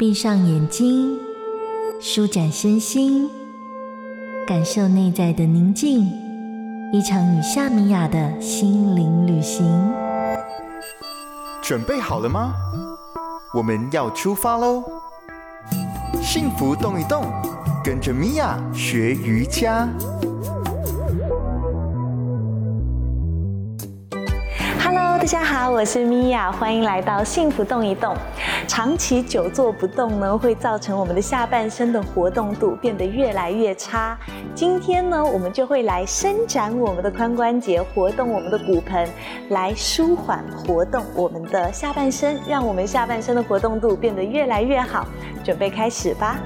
闭上眼睛，舒展身心，感受内在的宁静。一场与夏米雅的心灵旅行。准备好了吗？我们要出发喽！幸福动一动，跟着米娅学瑜伽。大家好，我是米娅，欢迎来到幸福动一动。长期久坐不动呢，会造成我们的下半身的活动度变得越来越差。今天呢，我们就会来伸展我们的髋关节，活动我们的骨盆，来舒缓活动我们的下半身，让我们下半身的活动度变得越来越好。准备开始吧。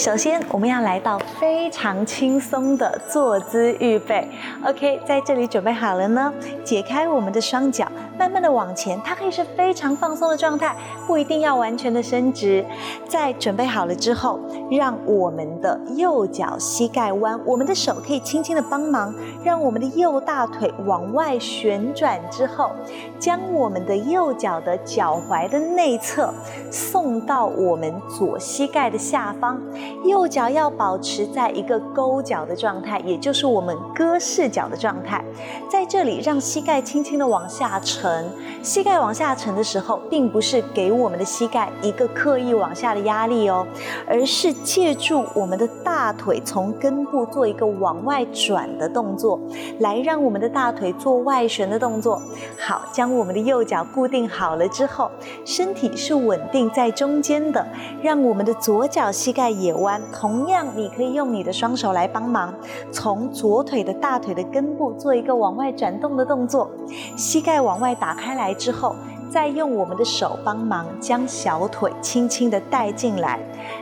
首先，我们要来到非常轻松的坐姿预备。OK，在这里准备好了呢，解开我们的双脚。慢慢的往前，它可以是非常放松的状态，不一定要完全的伸直。在准备好了之后，让我们的右脚膝盖弯，我们的手可以轻轻的帮忙，让我们的右大腿往外旋转之后，将我们的右脚的脚踝的内侧送到我们左膝盖的下方，右脚要保持在一个勾脚的状态，也就是我们鸽式脚的状态。在这里，让膝盖轻轻的往下沉。膝盖往下沉的时候，并不是给我们的膝盖一个刻意往下的压力哦，而是借助我们的大腿从根部做一个往外转的动作，来让我们的大腿做外旋的动作。好，将我们的右脚固定好了之后，身体是稳定在中间的，让我们的左脚膝盖也弯。同样，你可以用你的双手来帮忙，从左腿的大腿的根部做一个往外转动的动作，膝盖往外。打开来之后，再用我们的手帮忙将小腿轻轻的带进来，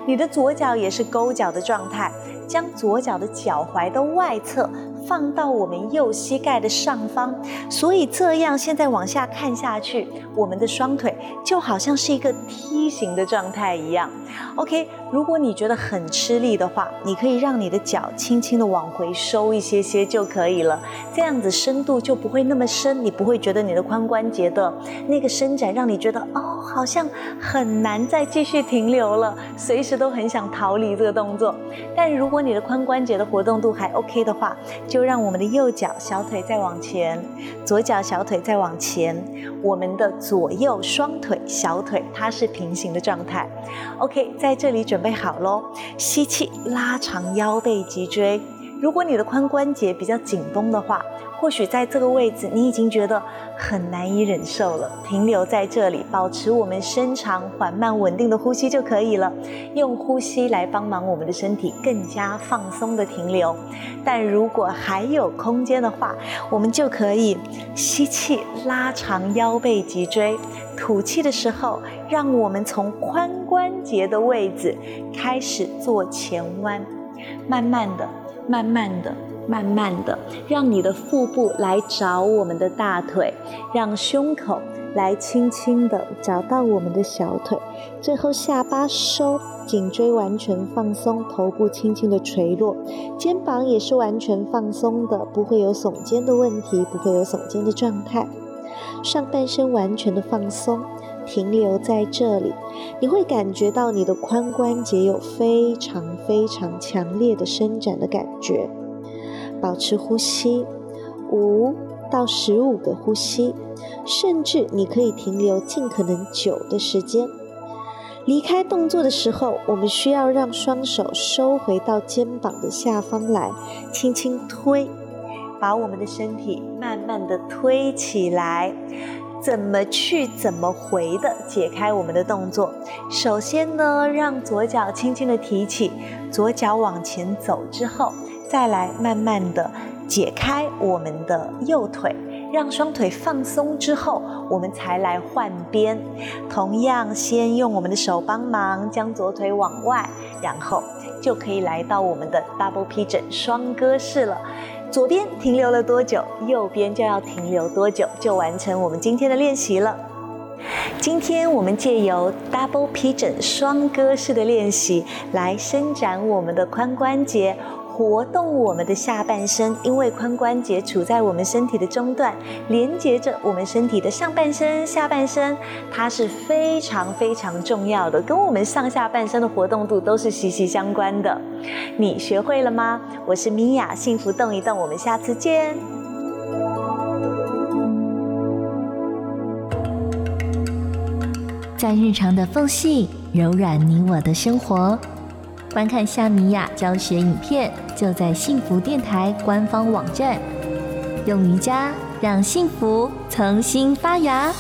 你的左脚也是勾脚的状态，将左脚的脚踝的外侧。放到我们右膝盖的上方，所以这样现在往下看下去，我们的双腿就好像是一个梯形的状态一样。OK，如果你觉得很吃力的话，你可以让你的脚轻轻的往回收一些些就可以了，这样子深度就不会那么深，你不会觉得你的髋关节的那个伸展让你觉得哦，好像很难再继续停留了，随时都很想逃离这个动作。但如果如果你的髋关节的活动度还 OK 的话，就让我们的右脚小腿再往前，左脚小腿再往前，我们的左右双腿小腿它是平行的状态。OK，在这里准备好喽，吸气，拉长腰背脊椎。如果你的髋关节比较紧绷的话。或许在这个位置，你已经觉得很难以忍受了。停留在这里，保持我们伸长、缓慢、稳定的呼吸就可以了。用呼吸来帮忙我们的身体更加放松的停留。但如果还有空间的话，我们就可以吸气，拉长腰背脊椎；吐气的时候，让我们从髋关节的位置开始做前弯，慢慢的，慢慢的。慢慢的，让你的腹部来找我们的大腿，让胸口来轻轻的找到我们的小腿，最后下巴收，颈椎完全放松，头部轻轻的垂落，肩膀也是完全放松的，不会有耸肩的问题，不会有耸肩的状态，上半身完全的放松，停留在这里，你会感觉到你的髋关节有非常非常强烈的伸展的感觉。保持呼吸，五到十五个呼吸，甚至你可以停留尽可能久的时间。离开动作的时候，我们需要让双手收回到肩膀的下方来，轻轻推，把我们的身体慢慢的推起来。怎么去，怎么回的解开我们的动作。首先呢，让左脚轻轻的提起，左脚往前走之后。再来慢慢的解开我们的右腿，让双腿放松之后，我们才来换边。同样，先用我们的手帮忙将左腿往外，然后就可以来到我们的 double p 整双鸽式了。左边停留了多久，右边就要停留多久，就完成我们今天的练习了。今天我们借由 double pigeon 双鸽式的练习，来伸展我们的髋关节。活动我们的下半身，因为髋关节处在我们身体的中段，连接着我们身体的上半身、下半身，它是非常非常重要的，跟我们上下半身的活动度都是息息相关的。你学会了吗？我是米娅，幸福动一动，我们下次见。在日常的缝隙柔软你我的生活。观看夏米雅教学影片，就在幸福电台官方网站。用瑜伽让幸福重新发芽。